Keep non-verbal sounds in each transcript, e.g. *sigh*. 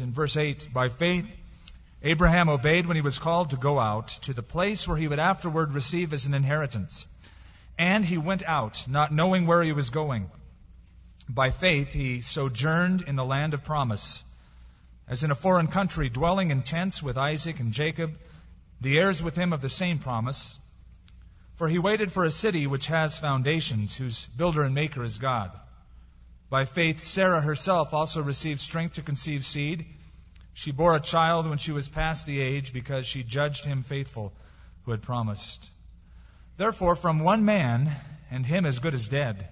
in verse 8 By faith, Abraham obeyed when he was called to go out to the place where he would afterward receive as an inheritance. And he went out, not knowing where he was going. By faith, he sojourned in the land of promise, as in a foreign country, dwelling in tents with Isaac and Jacob, the heirs with him of the same promise. For he waited for a city which has foundations, whose builder and maker is God. By faith, Sarah herself also received strength to conceive seed. She bore a child when she was past the age because she judged him faithful who had promised. Therefore, from one man, and him as good as dead,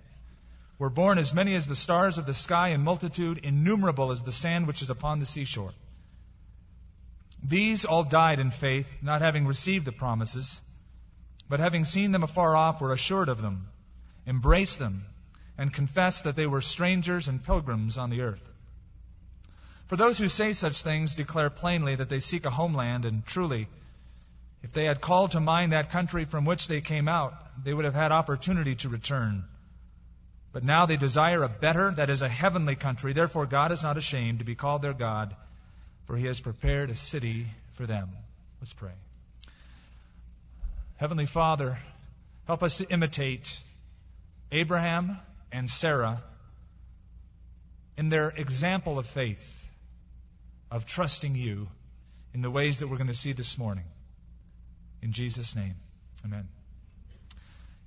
were born as many as the stars of the sky in multitude innumerable as the sand which is upon the seashore. These all died in faith, not having received the promises, but having seen them afar off, were assured of them, embraced them, and confess that they were strangers and pilgrims on the earth. For those who say such things declare plainly that they seek a homeland, and truly, if they had called to mind that country from which they came out, they would have had opportunity to return. But now they desire a better, that is, a heavenly country. Therefore, God is not ashamed to be called their God, for he has prepared a city for them. Let's pray. Heavenly Father, help us to imitate Abraham and Sarah in their example of faith, of trusting you in the ways that we're going to see this morning. In Jesus' name, amen.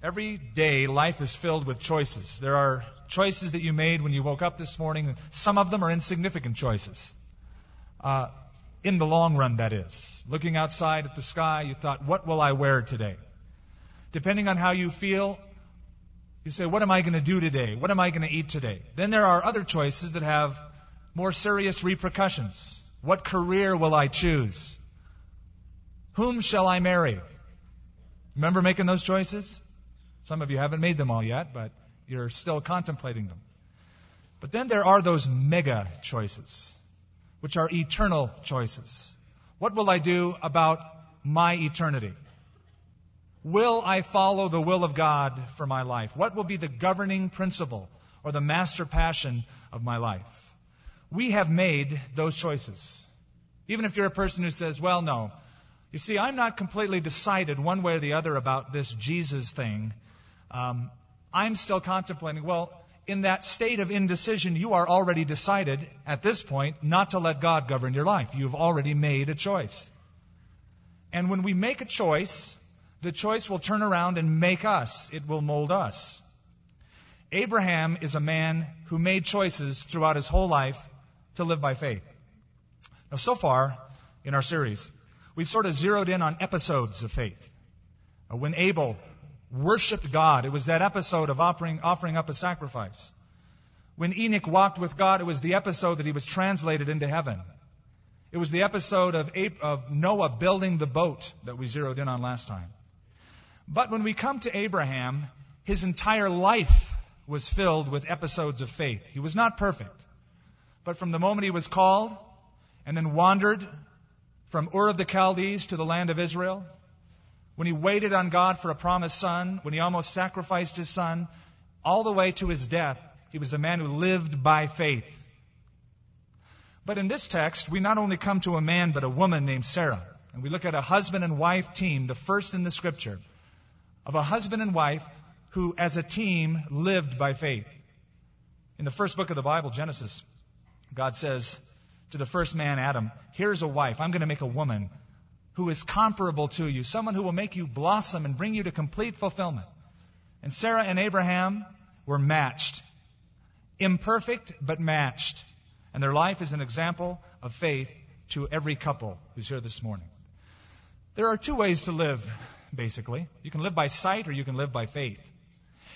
Every day, life is filled with choices. There are choices that you made when you woke up this morning. Some of them are insignificant choices. Uh, in the long run, that is. Looking outside at the sky, you thought, what will I wear today? Depending on how you feel, you say, what am I going to do today? What am I going to eat today? Then there are other choices that have more serious repercussions. What career will I choose? Whom shall I marry? Remember making those choices? Some of you haven't made them all yet, but you're still contemplating them. But then there are those mega choices, which are eternal choices. What will I do about my eternity? Will I follow the will of God for my life? What will be the governing principle or the master passion of my life? We have made those choices. Even if you're a person who says, well, no. You see, I'm not completely decided one way or the other about this Jesus thing. Um, I'm still contemplating, well, in that state of indecision, you are already decided at this point not to let God govern your life. You've already made a choice. And when we make a choice, the choice will turn around and make us. It will mold us. Abraham is a man who made choices throughout his whole life to live by faith. Now, so far in our series, we've sort of zeroed in on episodes of faith. When Abel worshiped God, it was that episode of offering, offering up a sacrifice. When Enoch walked with God, it was the episode that he was translated into heaven. It was the episode of, of Noah building the boat that we zeroed in on last time. But when we come to Abraham, his entire life was filled with episodes of faith. He was not perfect. But from the moment he was called and then wandered from Ur of the Chaldees to the land of Israel, when he waited on God for a promised son, when he almost sacrificed his son, all the way to his death, he was a man who lived by faith. But in this text, we not only come to a man, but a woman named Sarah. And we look at a husband and wife team, the first in the scripture of a husband and wife who, as a team, lived by faith. In the first book of the Bible, Genesis, God says to the first man, Adam, Here's a wife. I'm going to make a woman who is comparable to you, someone who will make you blossom and bring you to complete fulfillment. And Sarah and Abraham were matched. Imperfect, but matched. And their life is an example of faith to every couple who's here this morning. There are two ways to live basically. You can live by sight or you can live by faith.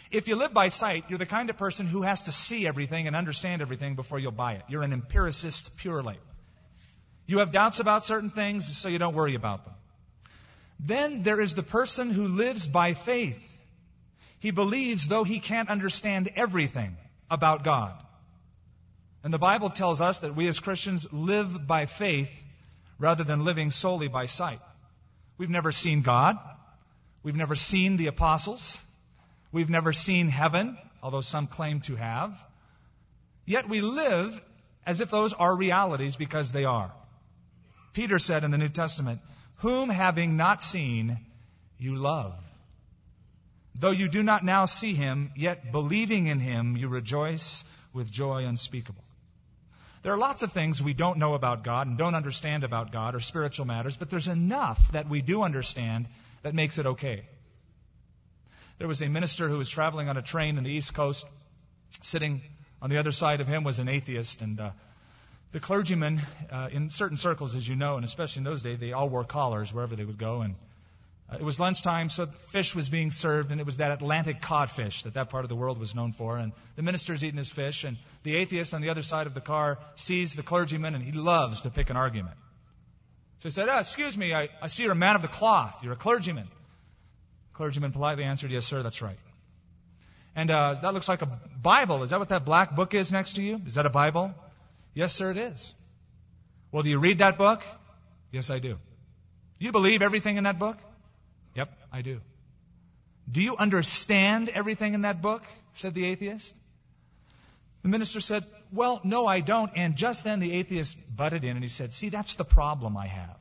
If you live by sight, you're the kind of person who has to see everything and understand everything before you'll buy it. You're an empiricist purely. You have doubts about certain things, so you don't worry about them. Then there is the person who lives by faith. He believes though he can't understand everything about God. And the Bible tells us that we as Christians live by faith rather than living solely by sight. We've never seen God. We've never seen the apostles. We've never seen heaven, although some claim to have. Yet we live as if those are realities because they are. Peter said in the New Testament, Whom having not seen, you love. Though you do not now see him, yet believing in him, you rejoice with joy unspeakable. There are lots of things we don't know about God and don't understand about God or spiritual matters, but there's enough that we do understand that makes it okay. There was a minister who was traveling on a train in the East Coast. Sitting on the other side of him was an atheist, and uh, the clergymen, uh, in certain circles, as you know, and especially in those days, they all wore collars wherever they would go. And uh, it was lunchtime, so fish was being served, and it was that Atlantic codfish that that part of the world was known for. And the minister's eating his fish, and the atheist on the other side of the car sees the clergyman, and he loves to pick an argument. So he said, oh, Excuse me, I, I see you're a man of the cloth. You're a clergyman. The clergyman politely answered, Yes, sir, that's right. And uh, that looks like a Bible. Is that what that black book is next to you? Is that a Bible? Yes, sir, it is. Well, do you read that book? Yes, I do. You believe everything in that book? Yep, I do. Do you understand everything in that book? said the atheist. The minister said, Well, no, I don't. And just then the atheist butted in and he said, See, that's the problem I have.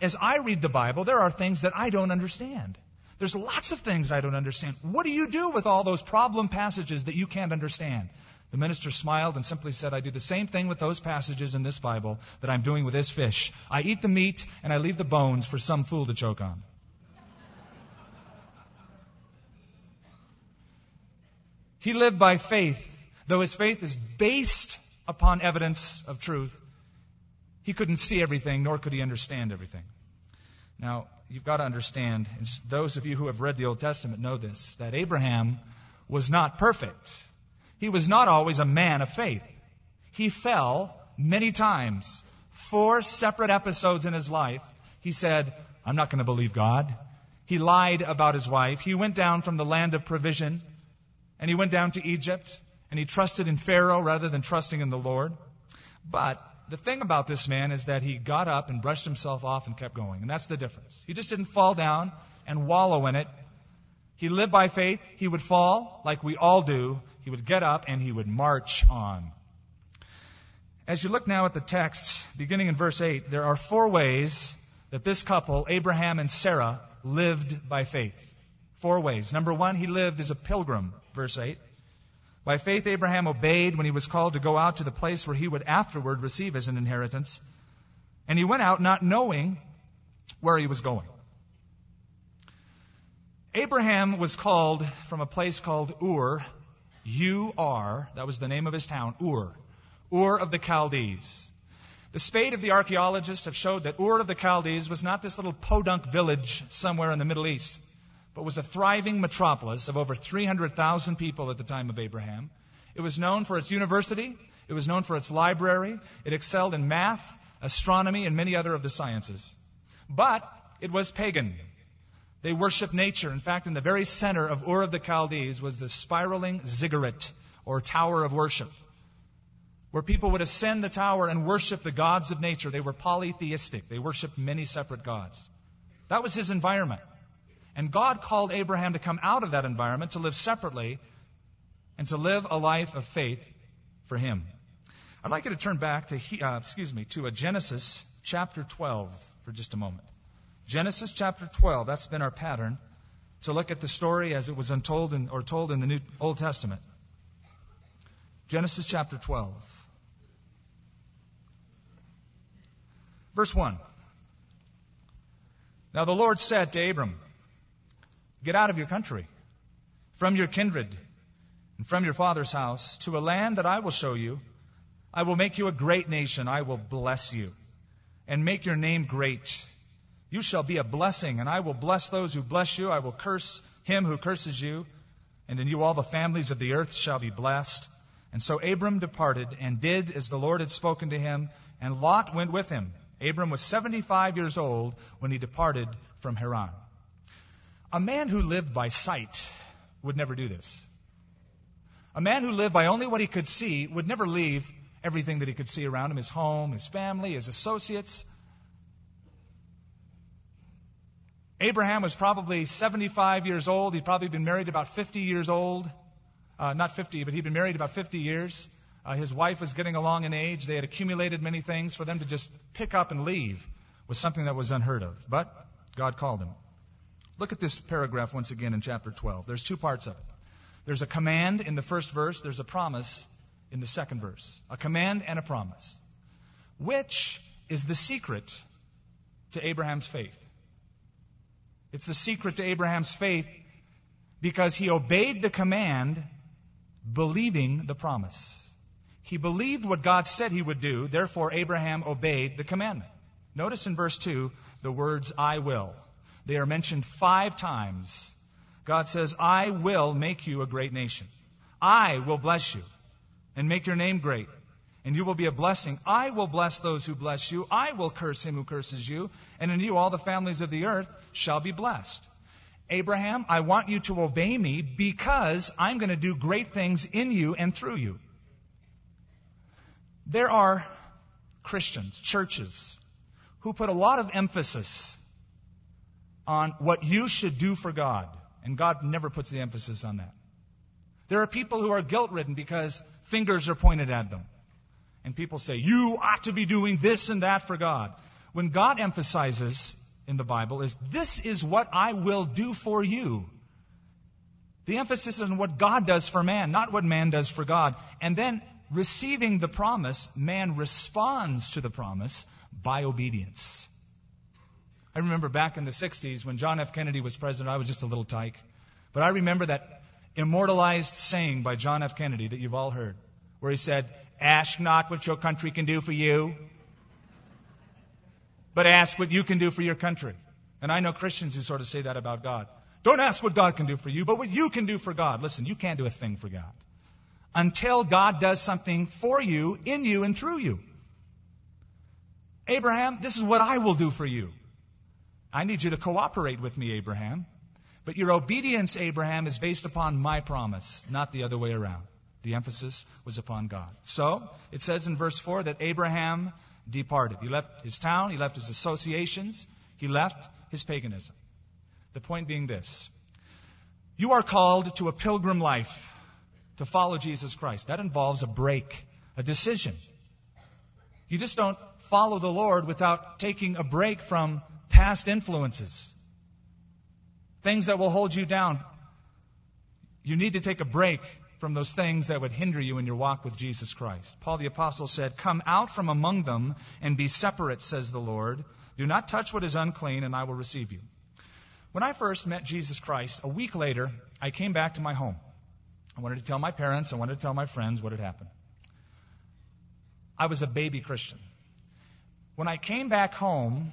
As I read the Bible, there are things that I don't understand. There's lots of things I don't understand. What do you do with all those problem passages that you can't understand? The minister smiled and simply said, I do the same thing with those passages in this Bible that I'm doing with this fish. I eat the meat and I leave the bones for some fool to choke on. he lived by faith, though his faith is based upon evidence of truth. He couldn't see everything, nor could he understand everything. Now, you've got to understand, those of you who have read the Old Testament know this, that Abraham was not perfect. He was not always a man of faith. He fell many times. Four separate episodes in his life. He said, I'm not going to believe God. He lied about his wife. He went down from the land of provision and he went down to Egypt and he trusted in Pharaoh rather than trusting in the Lord. But the thing about this man is that he got up and brushed himself off and kept going. And that's the difference. He just didn't fall down and wallow in it. He lived by faith. He would fall like we all do. He would get up and he would march on. As you look now at the text, beginning in verse 8, there are four ways that this couple, Abraham and Sarah, lived by faith. Four ways. Number one, he lived as a pilgrim, verse 8. By faith, Abraham obeyed when he was called to go out to the place where he would afterward receive as an inheritance. And he went out not knowing where he was going. Abraham was called from a place called Ur U-R, that was the name of his town, Ur. Ur of the Chaldees. The spade of the archaeologists have showed that Ur of the Chaldees was not this little podunk village somewhere in the Middle East, but was a thriving metropolis of over 300,000 people at the time of Abraham. It was known for its university. It was known for its library. It excelled in math, astronomy, and many other of the sciences. But it was pagan. They worshiped nature. In fact, in the very center of Ur of the Chaldees was the spiraling ziggurat, or tower of worship, where people would ascend the tower and worship the gods of nature. They were polytheistic. They worshiped many separate gods. That was his environment. And God called Abraham to come out of that environment, to live separately, and to live a life of faith for him. I'd like you to turn back to, uh, excuse me, to a Genesis chapter 12 for just a moment. Genesis chapter 12, that's been our pattern to look at the story as it was untold in, or told in the New Old Testament. Genesis chapter 12. Verse 1. Now the Lord said to Abram, Get out of your country, from your kindred, and from your father's house, to a land that I will show you. I will make you a great nation. I will bless you, and make your name great you shall be a blessing, and I will bless those who bless you. I will curse him who curses you, and in you all the families of the earth shall be blessed. And so Abram departed and did as the Lord had spoken to him, and Lot went with him. Abram was 75 years old when he departed from Haran. A man who lived by sight would never do this. A man who lived by only what he could see would never leave everything that he could see around him his home, his family, his associates. Abraham was probably 75 years old. He'd probably been married about 50 years old. Uh, not 50, but he'd been married about 50 years. Uh, his wife was getting along in age. They had accumulated many things. For them to just pick up and leave was something that was unheard of. But God called him. Look at this paragraph once again in chapter 12. There's two parts of it. There's a command in the first verse, there's a promise in the second verse. A command and a promise. Which is the secret to Abraham's faith? It's the secret to Abraham's faith because he obeyed the command, believing the promise. He believed what God said he would do, therefore, Abraham obeyed the commandment. Notice in verse 2 the words, I will. They are mentioned five times. God says, I will make you a great nation. I will bless you and make your name great, and you will be a blessing. I will bless those who bless you. I will curse him who curses you, and in you all the families of the earth shall be blessed. Abraham, I want you to obey me because I'm going to do great things in you and through you. There are Christians, churches, who put a lot of emphasis on what you should do for God. And God never puts the emphasis on that. There are people who are guilt ridden because fingers are pointed at them. And people say, you ought to be doing this and that for God. When God emphasizes in the Bible is, this is what I will do for you. The emphasis is on what God does for man, not what man does for God. And then receiving the promise, man responds to the promise by obedience. I remember back in the 60s when John F. Kennedy was president, I was just a little tyke. But I remember that immortalized saying by John F. Kennedy that you've all heard, where he said, Ask not what your country can do for you, but ask what you can do for your country. And I know Christians who sort of say that about God. Don't ask what God can do for you, but what you can do for God. Listen, you can't do a thing for God until God does something for you, in you, and through you. Abraham, this is what I will do for you. I need you to cooperate with me, Abraham. But your obedience, Abraham, is based upon my promise, not the other way around. The emphasis was upon God. So, it says in verse 4 that Abraham departed. He left his town, he left his associations, he left his paganism. The point being this you are called to a pilgrim life to follow Jesus Christ. That involves a break, a decision. You just don't follow the Lord without taking a break from past influences, things that will hold you down. You need to take a break from those things that would hinder you in your walk with Jesus Christ. Paul the Apostle said, Come out from among them and be separate, says the Lord. Do not touch what is unclean, and I will receive you. When I first met Jesus Christ, a week later, I came back to my home. I wanted to tell my parents, I wanted to tell my friends what had happened. I was a baby Christian. When I came back home,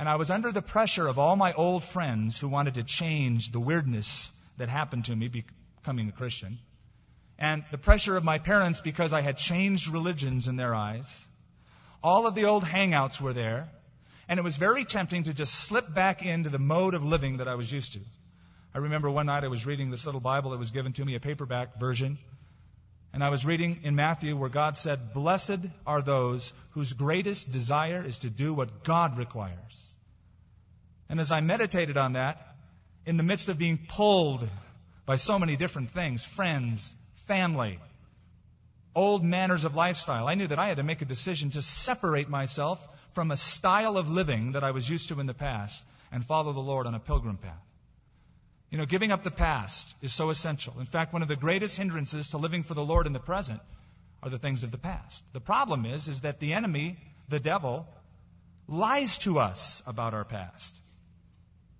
and I was under the pressure of all my old friends who wanted to change the weirdness that happened to me becoming a Christian, and the pressure of my parents because I had changed religions in their eyes. All of the old hangouts were there, and it was very tempting to just slip back into the mode of living that I was used to. I remember one night I was reading this little Bible that was given to me, a paperback version, and I was reading in Matthew where God said, Blessed are those whose greatest desire is to do what God requires. And as I meditated on that, in the midst of being pulled by so many different things friends, family, old manners of lifestyle I knew that I had to make a decision to separate myself from a style of living that I was used to in the past and follow the Lord on a pilgrim path. You know, giving up the past is so essential. In fact, one of the greatest hindrances to living for the Lord in the present are the things of the past. The problem is, is that the enemy, the devil, lies to us about our past.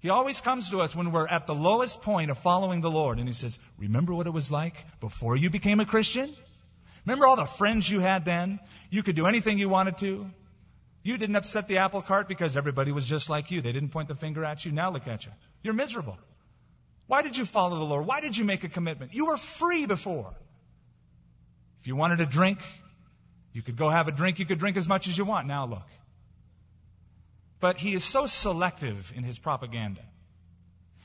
He always comes to us when we're at the lowest point of following the Lord and he says, remember what it was like before you became a Christian? Remember all the friends you had then? You could do anything you wanted to. You didn't upset the apple cart because everybody was just like you. They didn't point the finger at you. Now look at you. You're miserable. Why did you follow the Lord? Why did you make a commitment? You were free before. If you wanted a drink, you could go have a drink. You could drink as much as you want. Now look. But he is so selective in his propaganda.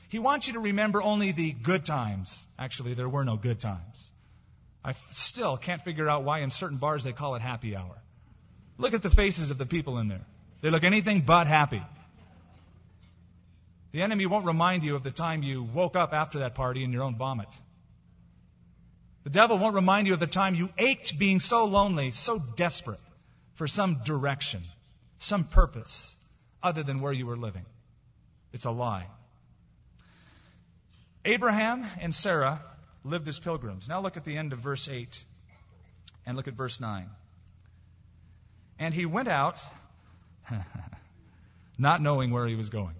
He wants you to remember only the good times. Actually, there were no good times. I still can't figure out why in certain bars they call it happy hour. Look at the faces of the people in there. They look anything but happy. The enemy won't remind you of the time you woke up after that party in your own vomit. The devil won't remind you of the time you ached being so lonely, so desperate for some direction, some purpose other than where you were living. It's a lie. Abraham and Sarah lived as pilgrims. Now look at the end of verse 8 and look at verse 9. And he went out *laughs* not knowing where he was going.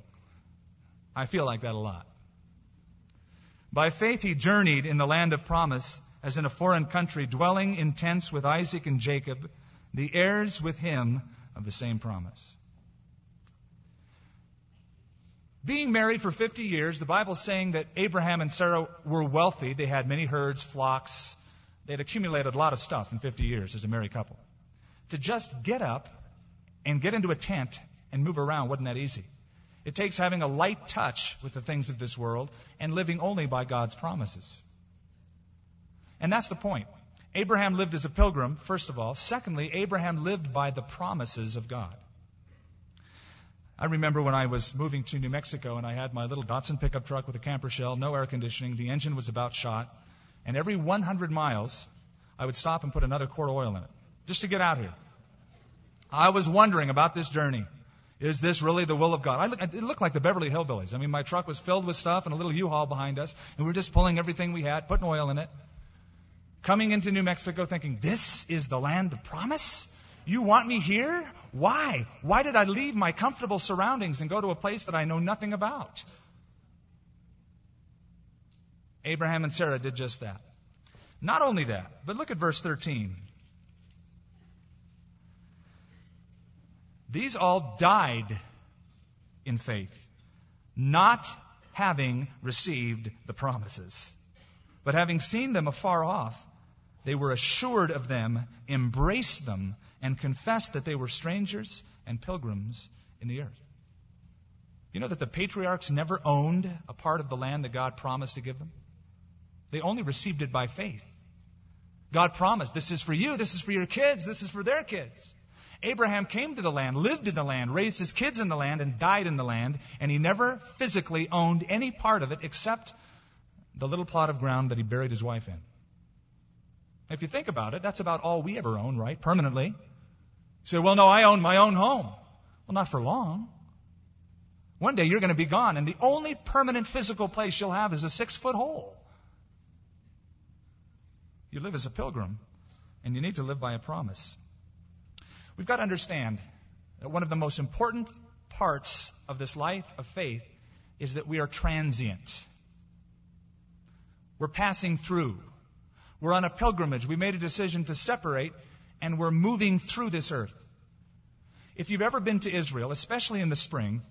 I feel like that a lot. By faith he journeyed in the land of promise as in a foreign country, dwelling in tents with Isaac and Jacob, the heirs with him of the same promise. Being married for 50 years, the Bible is saying that Abraham and Sarah were wealthy. They had many herds, flocks. They had accumulated a lot of stuff in 50 years as a married couple. To just get up and get into a tent and move around wasn't that easy. It takes having a light touch with the things of this world and living only by God's promises. And that's the point. Abraham lived as a pilgrim, first of all. Secondly, Abraham lived by the promises of God. I remember when I was moving to New Mexico and I had my little Datsun pickup truck with a camper shell, no air conditioning, the engine was about shot, and every 100 miles I would stop and put another quart of oil in it just to get out here. I was wondering about this journey. Is this really the will of God? Look, it looked like the Beverly Hillbillies. I mean, my truck was filled with stuff and a little U-Haul behind us, and we were just pulling everything we had, putting oil in it coming into New Mexico thinking, this is the land of promise? You want me here? Why? Why did I leave my comfortable surroundings and go to a place that I know nothing about? Abraham and Sarah did just that. Not only that, but look at verse 13. These all died in faith, not having received the promises, but having seen them afar off they were assured of them, embraced them, and confessed that they were strangers and pilgrims in the earth. You know that the patriarchs never owned a part of the land that God promised to give them? They only received it by faith. God promised, this is for you, this is for your kids, this is for their kids. Abraham came to the land, lived in the land, raised his kids in the land, and died in the land, and he never physically owned any part of it except the little plot of ground that he buried his wife in. If you think about it, that's about all we ever own, right? Permanently. Say, well, no, I own my own home. Well, not for long. One day you're going to be gone, and the only permanent physical place you'll have is a six foot hole. You live as a pilgrim, and you need to live by a promise. We've got to understand that one of the most important parts of this life of faith is that we are transient. We're passing through. We're on a pilgrimage. We made a decision to separate, and we're moving through this earth. If you've ever been to Israel, especially in the spring,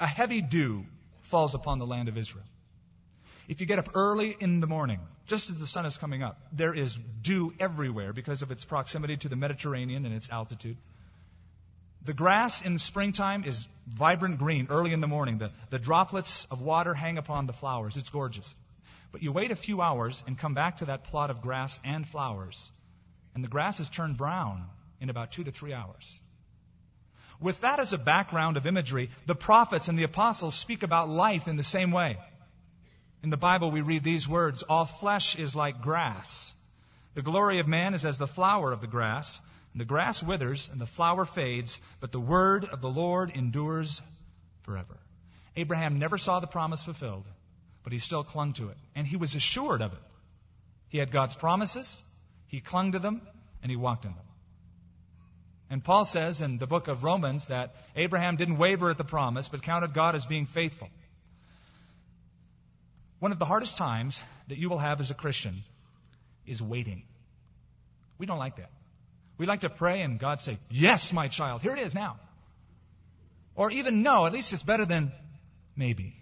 a heavy dew falls upon the land of Israel. If you get up early in the morning, just as the sun is coming up, there is dew everywhere because of its proximity to the Mediterranean and its altitude. The grass in springtime is vibrant green early in the morning. The, the droplets of water hang upon the flowers. It's gorgeous. But you wait a few hours and come back to that plot of grass and flowers, and the grass has turned brown in about two to three hours. With that as a background of imagery, the prophets and the apostles speak about life in the same way. In the Bible, we read these words All flesh is like grass. The glory of man is as the flower of the grass. And the grass withers and the flower fades, but the word of the Lord endures forever. Abraham never saw the promise fulfilled but he still clung to it. And he was assured of it. He had God's promises, he clung to them, and he walked in them. And Paul says in the book of Romans that Abraham didn't waver at the promise, but counted God as being faithful. One of the hardest times that you will have as a Christian is waiting. We don't like that. We like to pray and God say, Yes, my child, here it is now. Or even no, at least it's better than maybe.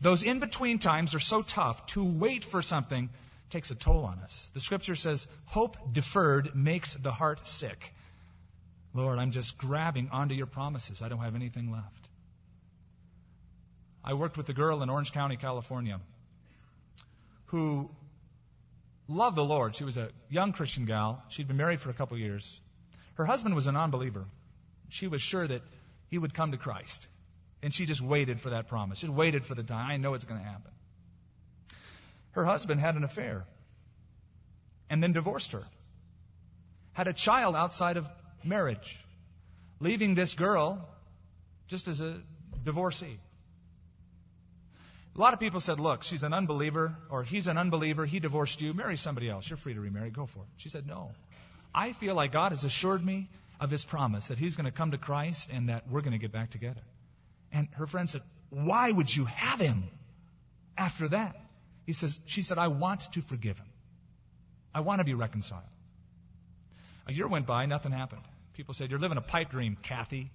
Those in between times are so tough. To wait for something takes a toll on us. The scripture says, hope deferred makes the heart sick. Lord, I'm just grabbing onto your promises. I don't have anything left. I worked with a girl in Orange County, California, who loved the Lord. She was a young Christian gal. She'd been married for a couple years. Her husband was a non believer. She was sure that he would come to Christ. And she just waited for that promise, just waited for the time. I know it's going to happen. Her husband had an affair and then divorced her, had a child outside of marriage, leaving this girl just as a divorcee. A lot of people said, Look, she's an unbeliever, or he's an unbeliever, he divorced you, marry somebody else. You're free to remarry, go for it. She said, No. I feel like God has assured me of his promise that he's going to come to Christ and that we're going to get back together. And her friend said, Why would you have him after that? He says, She said, I want to forgive him. I want to be reconciled. A year went by, nothing happened. People said, You're living a pipe dream, Kathy.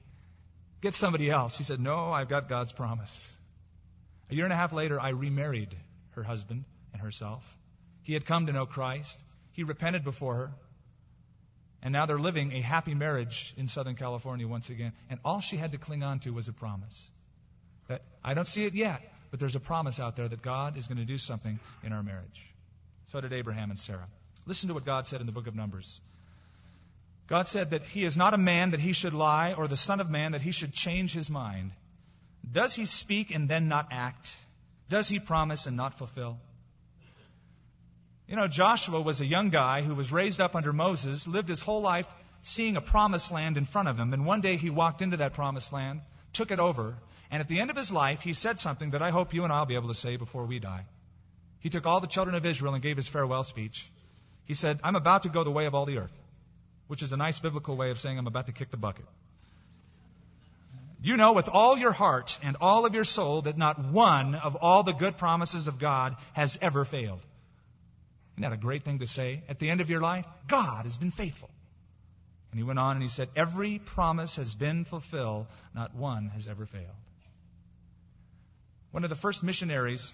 Get somebody else. She said, No, I've got God's promise. A year and a half later, I remarried her husband and herself. He had come to know Christ. He repented before her. And now they're living a happy marriage in Southern California once again. And all she had to cling on to was a promise. That I don't see it yet, but there's a promise out there that God is going to do something in our marriage. So did Abraham and Sarah. Listen to what God said in the book of Numbers. God said that he is not a man that he should lie, or the son of man that he should change his mind. Does he speak and then not act? Does he promise and not fulfill? You know, Joshua was a young guy who was raised up under Moses, lived his whole life seeing a promised land in front of him, and one day he walked into that promised land, took it over, and at the end of his life, he said something that I hope you and I will be able to say before we die. He took all the children of Israel and gave his farewell speech. He said, I'm about to go the way of all the earth, which is a nice biblical way of saying I'm about to kick the bucket. You know with all your heart and all of your soul that not one of all the good promises of God has ever failed. Isn't that a great thing to say? At the end of your life, God has been faithful. And he went on and he said, Every promise has been fulfilled, not one has ever failed. One of the first missionaries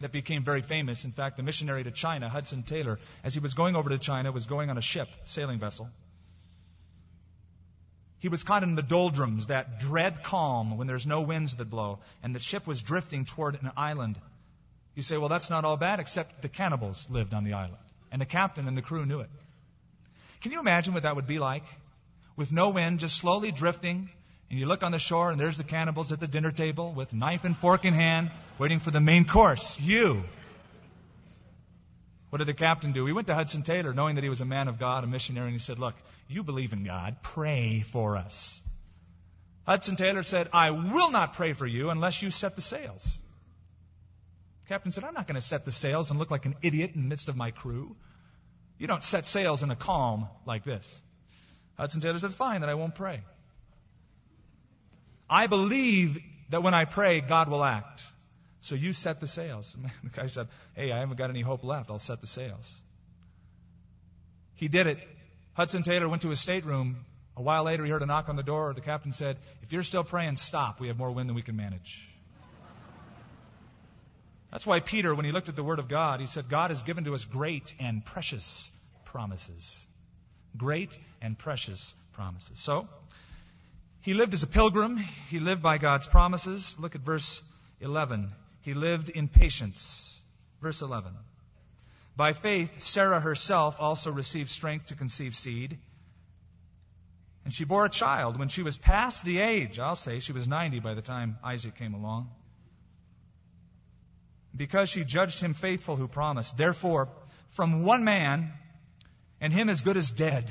that became very famous, in fact, the missionary to China, Hudson Taylor, as he was going over to China, was going on a ship, sailing vessel. He was caught in the doldrums, that dread calm when there's no winds that blow, and the ship was drifting toward an island you say, well, that's not all bad, except the cannibals lived on the island. And the captain and the crew knew it. Can you imagine what that would be like? With no wind, just slowly drifting, and you look on the shore, and there's the cannibals at the dinner table with knife and fork in hand, waiting for the main course. You. What did the captain do? He went to Hudson Taylor, knowing that he was a man of God, a missionary, and he said, Look, you believe in God. Pray for us. Hudson Taylor said, I will not pray for you unless you set the sails. Captain said, I'm not going to set the sails and look like an idiot in the midst of my crew. You don't set sails in a calm like this. Hudson Taylor said, Fine, then I won't pray. I believe that when I pray, God will act. So you set the sails. *laughs* The guy said, Hey, I haven't got any hope left. I'll set the sails. He did it. Hudson Taylor went to his stateroom. A while later, he heard a knock on the door. The captain said, If you're still praying, stop. We have more wind than we can manage. That's why Peter, when he looked at the Word of God, he said, God has given to us great and precious promises. Great and precious promises. So, he lived as a pilgrim. He lived by God's promises. Look at verse 11. He lived in patience. Verse 11. By faith, Sarah herself also received strength to conceive seed. And she bore a child when she was past the age. I'll say she was 90 by the time Isaac came along because she judged him faithful who promised. Therefore, from one man, and him as good as dead,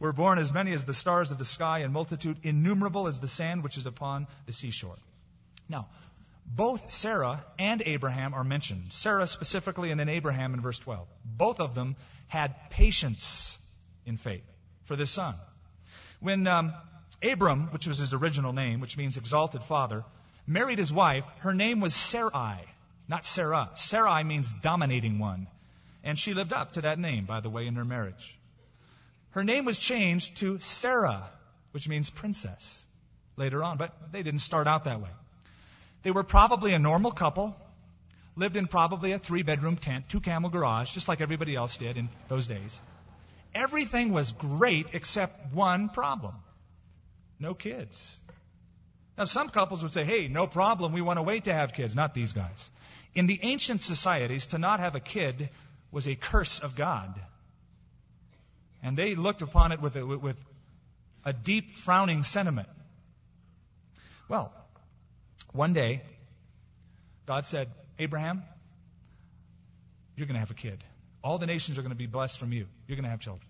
were born as many as the stars of the sky, and multitude innumerable as the sand which is upon the seashore. Now, both Sarah and Abraham are mentioned. Sarah specifically, and then Abraham in verse 12. Both of them had patience in faith for this son. When um, Abram, which was his original name, which means exalted father, married his wife, her name was Sarai, not Sarah. Sarai means dominating one. And she lived up to that name, by the way, in her marriage. Her name was changed to Sarah, which means princess, later on, but they didn't start out that way. They were probably a normal couple, lived in probably a three bedroom tent, two camel garage, just like everybody else did in those days. Everything was great except one problem no kids. Now, some couples would say, hey, no problem, we want to wait to have kids. Not these guys. In the ancient societies, to not have a kid was a curse of God. And they looked upon it with a, with a deep frowning sentiment. Well, one day, God said, Abraham, you're going to have a kid. All the nations are going to be blessed from you. You're going to have children.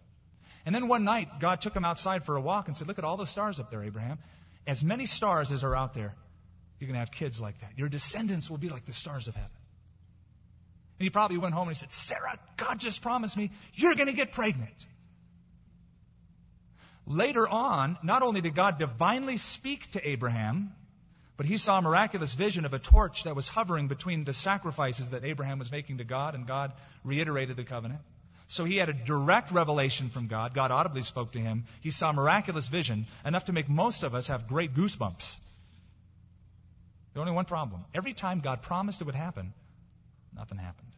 And then one night, God took him outside for a walk and said, Look at all those stars up there, Abraham. As many stars as are out there, you're going to have kids like that. Your descendants will be like the stars of heaven. And he probably went home and he said, Sarah, God just promised me you're going to get pregnant. Later on, not only did God divinely speak to Abraham, but he saw a miraculous vision of a torch that was hovering between the sacrifices that Abraham was making to God, and God reiterated the covenant. So he had a direct revelation from God. God audibly spoke to him. He saw a miraculous vision, enough to make most of us have great goosebumps. There's only one problem. Every time God promised it would happen, nothing happened.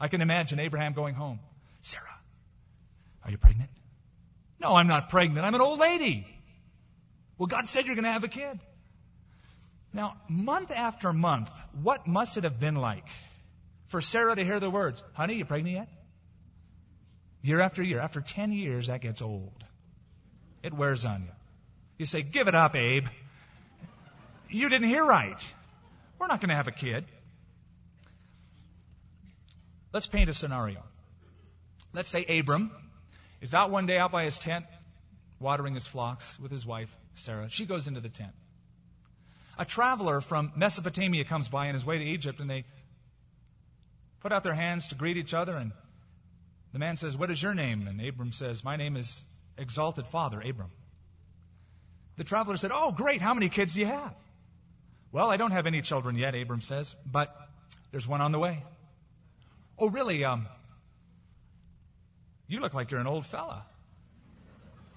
I can imagine Abraham going home. Sarah, are you pregnant? No, I'm not pregnant. I'm an old lady. Well, God said you're going to have a kid. Now, month after month, what must it have been like for Sarah to hear the words, honey, you pregnant yet? Year after year. After 10 years, that gets old. It wears on you. You say, give it up, Abe. You didn't hear right. We're not going to have a kid. Let's paint a scenario. Let's say Abram is out one day out by his tent, watering his flocks with his wife, Sarah. She goes into the tent. A traveler from Mesopotamia comes by on his way to Egypt, and they put out their hands to greet each other. And the man says, What is your name? And Abram says, My name is Exalted Father, Abram. The traveler said, Oh, great. How many kids do you have? Well, I don't have any children yet, Abram says, but there's one on the way. Oh, really? Um, you look like you're an old fella.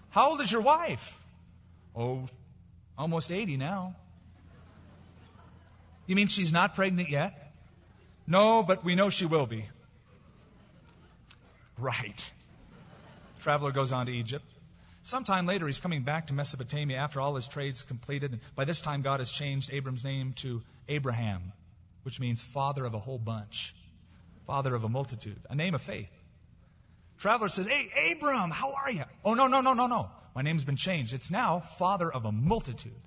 How old is your wife? Oh, almost 80 now. You mean she's not pregnant yet? No, but we know she will be. Right. Traveler goes on to Egypt. Sometime later, he's coming back to Mesopotamia after all his trades completed. And by this time, God has changed Abram's name to Abraham, which means father of a whole bunch, father of a multitude, a name of faith. Traveler says, Hey, Abram, how are you? Oh, no, no, no, no, no. My name's been changed. It's now father of a multitude.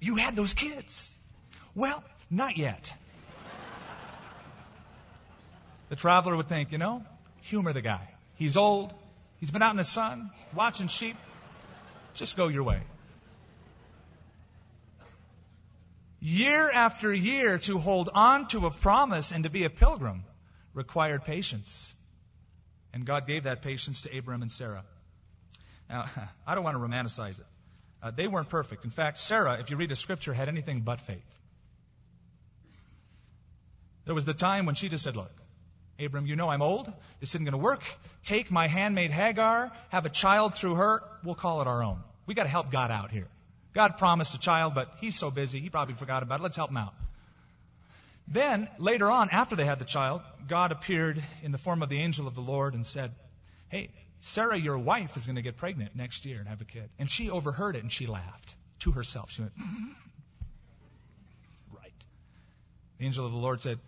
You had those kids. Well, not yet. The traveler would think, you know, humor the guy. He's old. He's been out in the sun watching sheep. Just go your way. Year after year, to hold on to a promise and to be a pilgrim required patience. And God gave that patience to Abram and Sarah. Now, *laughs* I don't want to romanticize it. Uh, they weren't perfect. In fact, Sarah, if you read the scripture, had anything but faith. There was the time when she just said, Look, Abram, you know I'm old. This isn't going to work. Take my handmaid Hagar, have a child through her. We'll call it our own. We got to help God out here. God promised a child, but he's so busy, he probably forgot about it. Let's help him out. Then, later on, after they had the child, God appeared in the form of the angel of the Lord and said, Hey, Sarah, your wife, is going to get pregnant next year and have a kid. And she overheard it and she laughed to herself. She went, Right. The angel of the Lord said,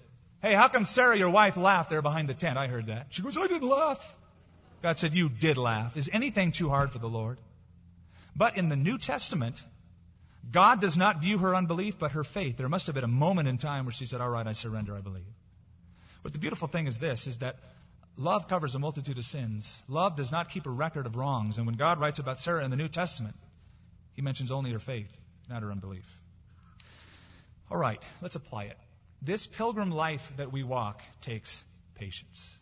Hey, how come Sarah, your wife, laughed there behind the tent? I heard that. She goes, I didn't laugh. God said, You did laugh. Is anything too hard for the Lord? But in the New Testament, God does not view her unbelief, but her faith. There must have been a moment in time where she said, All right, I surrender, I believe. But the beautiful thing is this is that love covers a multitude of sins. Love does not keep a record of wrongs. And when God writes about Sarah in the New Testament, he mentions only her faith, not her unbelief. All right, let's apply it. This pilgrim life that we walk takes patience.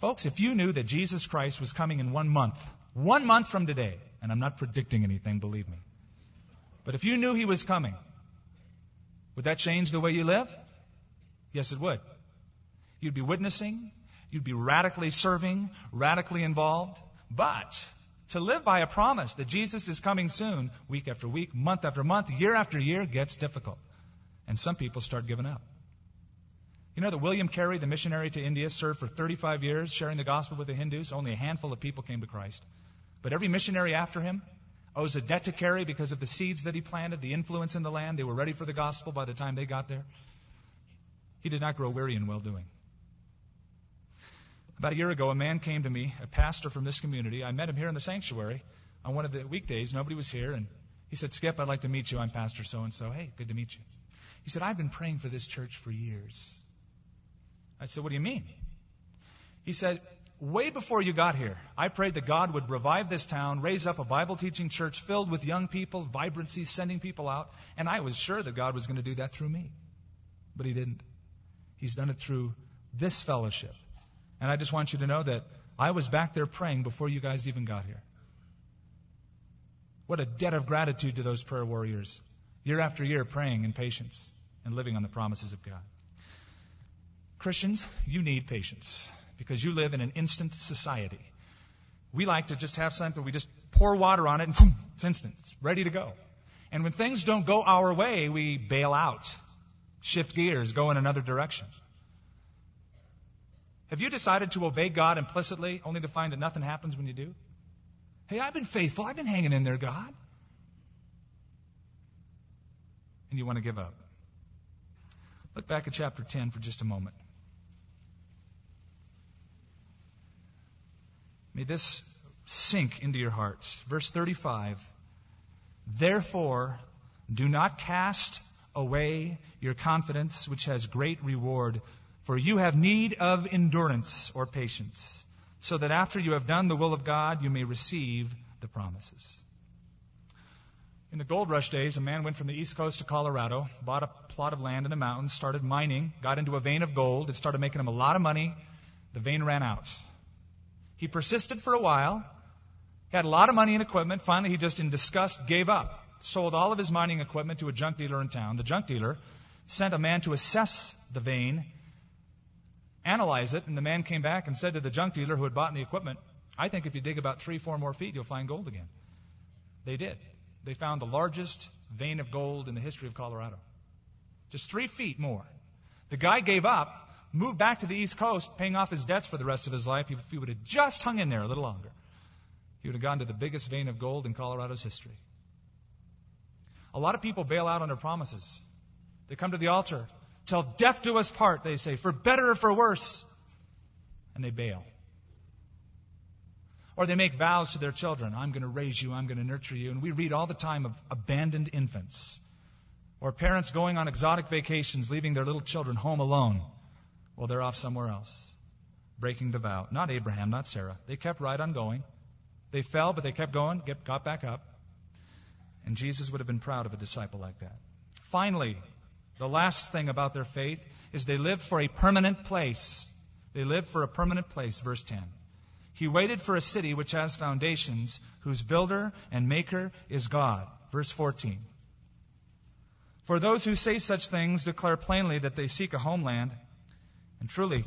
Folks, if you knew that Jesus Christ was coming in one month, one month from today, and I'm not predicting anything, believe me, but if you knew he was coming, would that change the way you live? Yes, it would. You'd be witnessing, you'd be radically serving, radically involved, but to live by a promise that Jesus is coming soon, week after week, month after month, year after year, gets difficult. And some people start giving up. You know that William Carey, the missionary to India, served for 35 years sharing the gospel with the Hindus. Only a handful of people came to Christ. But every missionary after him owes a debt to Carey because of the seeds that he planted, the influence in the land. They were ready for the gospel by the time they got there. He did not grow weary in well doing. About a year ago, a man came to me, a pastor from this community. I met him here in the sanctuary on one of the weekdays. Nobody was here. And he said, Skip, I'd like to meet you. I'm Pastor so and so. Hey, good to meet you. He said, I've been praying for this church for years. I said, What do you mean? He said, Way before you got here, I prayed that God would revive this town, raise up a Bible teaching church filled with young people, vibrancy, sending people out, and I was sure that God was going to do that through me. But He didn't. He's done it through this fellowship. And I just want you to know that I was back there praying before you guys even got here. What a debt of gratitude to those prayer warriors, year after year praying in patience and living on the promises of God. Christians, you need patience because you live in an instant society. We like to just have something, we just pour water on it and boom, it's instant. It's ready to go. And when things don't go our way, we bail out, shift gears, go in another direction. Have you decided to obey God implicitly only to find that nothing happens when you do? Hey, I've been faithful. I've been hanging in there, God. And you want to give up. Look back at chapter 10 for just a moment. May this sink into your hearts. Verse 35 Therefore, do not cast away your confidence, which has great reward, for you have need of endurance or patience, so that after you have done the will of God, you may receive the promises. In the gold rush days, a man went from the east coast to Colorado, bought a plot of land in the mountains, started mining, got into a vein of gold. It started making him a lot of money. The vein ran out. He persisted for a while. Had a lot of money and equipment. Finally, he just, in disgust, gave up. Sold all of his mining equipment to a junk dealer in town. The junk dealer sent a man to assess the vein, analyze it, and the man came back and said to the junk dealer who had bought the equipment, I think if you dig about three, four more feet, you'll find gold again. They did. They found the largest vein of gold in the history of Colorado. Just three feet more. The guy gave up moved back to the East Coast, paying off his debts for the rest of his life, if he would have just hung in there a little longer, he would have gone to the biggest vein of gold in Colorado's history. A lot of people bail out on their promises. They come to the altar, till death do us part, they say, for better or for worse, and they bail. Or they make vows to their children I'm going to raise you, I'm going to nurture you. And we read all the time of abandoned infants. Or parents going on exotic vacations, leaving their little children home alone. Well, they're off somewhere else, breaking the vow. Not Abraham, not Sarah. They kept right on going. They fell, but they kept going, get, got back up. And Jesus would have been proud of a disciple like that. Finally, the last thing about their faith is they lived for a permanent place. They lived for a permanent place, verse 10. He waited for a city which has foundations, whose builder and maker is God. Verse 14. For those who say such things declare plainly that they seek a homeland. And truly,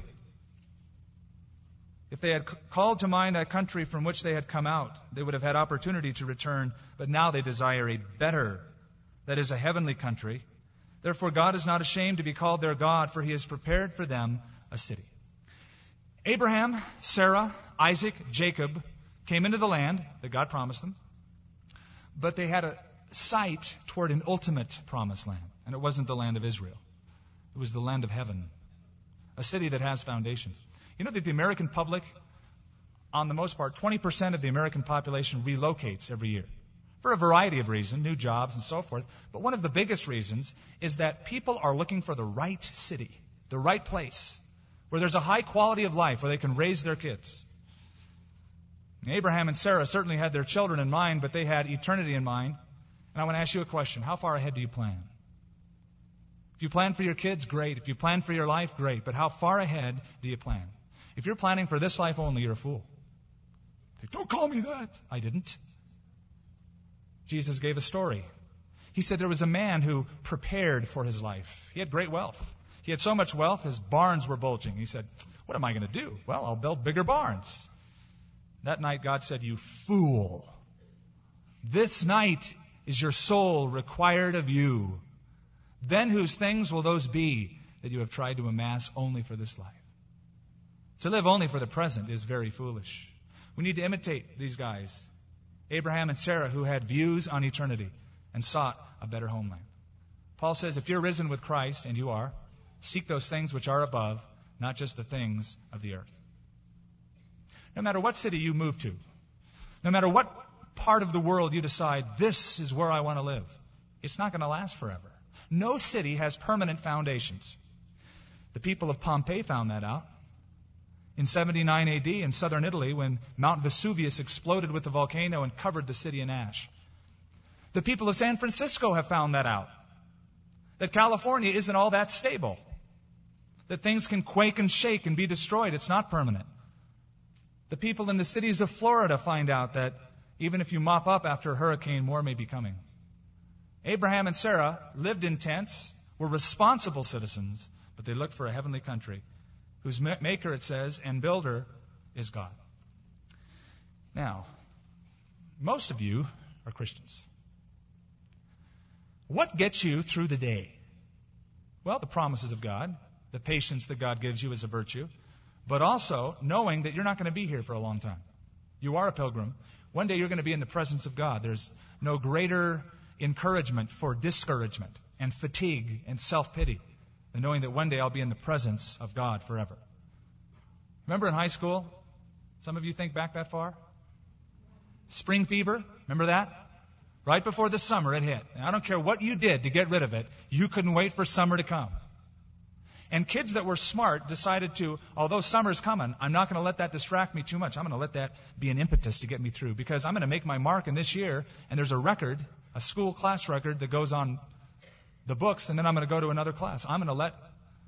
if they had called to mind a country from which they had come out, they would have had opportunity to return, but now they desire a better, that is, a heavenly country. Therefore, God is not ashamed to be called their God, for he has prepared for them a city. Abraham, Sarah, Isaac, Jacob came into the land that God promised them, but they had a sight toward an ultimate promised land, and it wasn't the land of Israel. It was the land of heaven a city that has foundations. You know that the American public, on the most part, 20% of the American population relocates every year for a variety of reasons, new jobs and so forth. But one of the biggest reasons is that people are looking for the right city, the right place, where there's a high quality of life, where they can raise their kids. Abraham and Sarah certainly had their children in mind, but they had eternity in mind. And I want to ask you a question. How far ahead do you plan? If you plan for your kids, great. If you plan for your life, great. But how far ahead do you plan? If you're planning for this life only, you're a fool. Don't call me that. I didn't. Jesus gave a story. He said there was a man who prepared for his life. He had great wealth. He had so much wealth, his barns were bulging. He said, What am I going to do? Well, I'll build bigger barns. That night, God said, You fool. This night is your soul required of you. Then whose things will those be that you have tried to amass only for this life? To live only for the present is very foolish. We need to imitate these guys, Abraham and Sarah, who had views on eternity and sought a better homeland. Paul says, if you're risen with Christ, and you are, seek those things which are above, not just the things of the earth. No matter what city you move to, no matter what part of the world you decide, this is where I want to live, it's not going to last forever. No city has permanent foundations. The people of Pompeii found that out. In 79 AD in southern Italy, when Mount Vesuvius exploded with the volcano and covered the city in ash. The people of San Francisco have found that out. That California isn't all that stable. That things can quake and shake and be destroyed. It's not permanent. The people in the cities of Florida find out that even if you mop up after a hurricane, more may be coming. Abraham and Sarah lived in tents, were responsible citizens, but they looked for a heavenly country whose maker, it says, and builder is God. Now, most of you are Christians. What gets you through the day? Well, the promises of God, the patience that God gives you is a virtue, but also knowing that you're not going to be here for a long time. You are a pilgrim. One day you're going to be in the presence of God. There's no greater encouragement for discouragement and fatigue and self pity than knowing that one day I'll be in the presence of God forever. Remember in high school? Some of you think back that far? Spring fever, remember that? Right before the summer it hit. And I don't care what you did to get rid of it, you couldn't wait for summer to come. And kids that were smart decided to, although summer's coming, I'm not going to let that distract me too much. I'm going to let that be an impetus to get me through because I'm going to make my mark in this year and there's a record, a school class record that goes on the books and then I'm going to go to another class. I'm going to let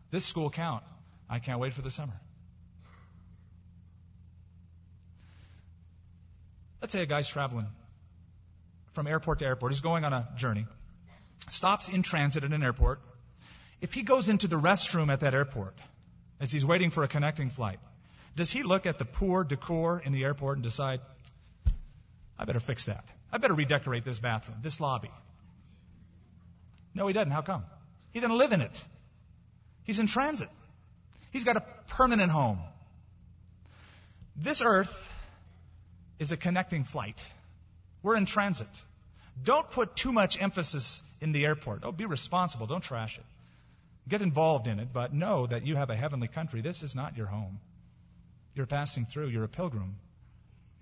this school count. I can't wait for the summer. Let's say a guy's traveling from airport to airport. He's going on a journey, stops in transit at an airport, if he goes into the restroom at that airport as he's waiting for a connecting flight, does he look at the poor decor in the airport and decide, I better fix that? I better redecorate this bathroom, this lobby? No, he doesn't. How come? He didn't live in it. He's in transit. He's got a permanent home. This earth is a connecting flight. We're in transit. Don't put too much emphasis in the airport. Oh, be responsible. Don't trash it. Get involved in it, but know that you have a heavenly country. This is not your home. You're passing through. You're a pilgrim.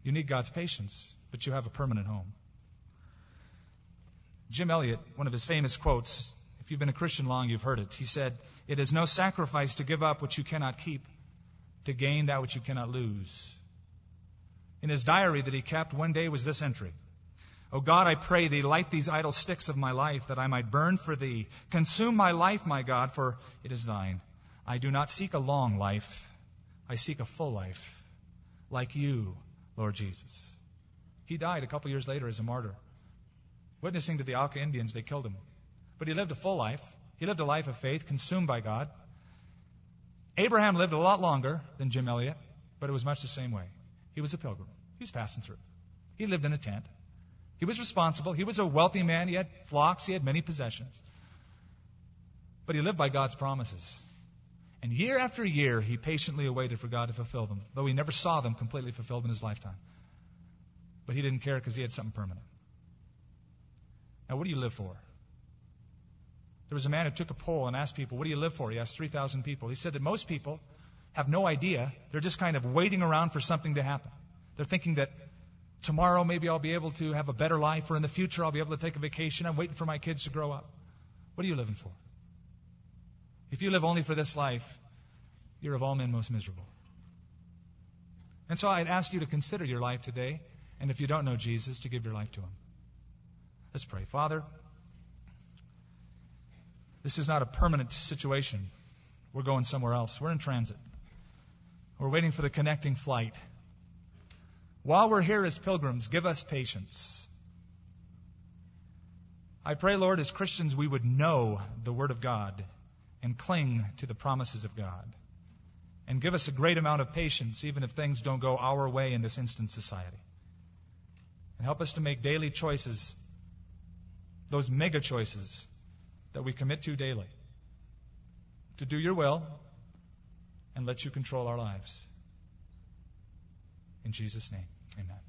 You need God's patience, but you have a permanent home. Jim Elliot, one of his famous quotes, if you've been a Christian long, you've heard it. He said, It is no sacrifice to give up what you cannot keep, to gain that which you cannot lose. In his diary that he kept, one day was this entry O God, I pray thee, light these idle sticks of my life, that I might burn for thee. Consume my life, my God, for it is thine. I do not seek a long life, I seek a full life, like you, Lord Jesus. He died a couple years later as a martyr. Witnessing to the Auca Indians, they killed him. But he lived a full life. He lived a life of faith, consumed by God. Abraham lived a lot longer than Jim Elliot, but it was much the same way. He was a pilgrim. He was passing through. He lived in a tent. He was responsible. He was a wealthy man. He had flocks. He had many possessions. But he lived by God's promises. And year after year, he patiently awaited for God to fulfill them, though he never saw them completely fulfilled in his lifetime. But he didn't care because he had something permanent. Now, what do you live for? There was a man who took a poll and asked people, What do you live for? He asked 3,000 people. He said that most people have no idea. They're just kind of waiting around for something to happen. They're thinking that Tomorrow, maybe I'll be able to have a better life, or in the future, I'll be able to take a vacation. I'm waiting for my kids to grow up. What are you living for? If you live only for this life, you're of all men most miserable. And so I'd ask you to consider your life today, and if you don't know Jesus, to give your life to Him. Let's pray. Father, this is not a permanent situation. We're going somewhere else. We're in transit. We're waiting for the connecting flight. While we're here as pilgrims, give us patience. I pray, Lord, as Christians, we would know the Word of God and cling to the promises of God. And give us a great amount of patience, even if things don't go our way in this instant society. And help us to make daily choices, those mega choices that we commit to daily, to do your will and let you control our lives. In Jesus' name. Amen.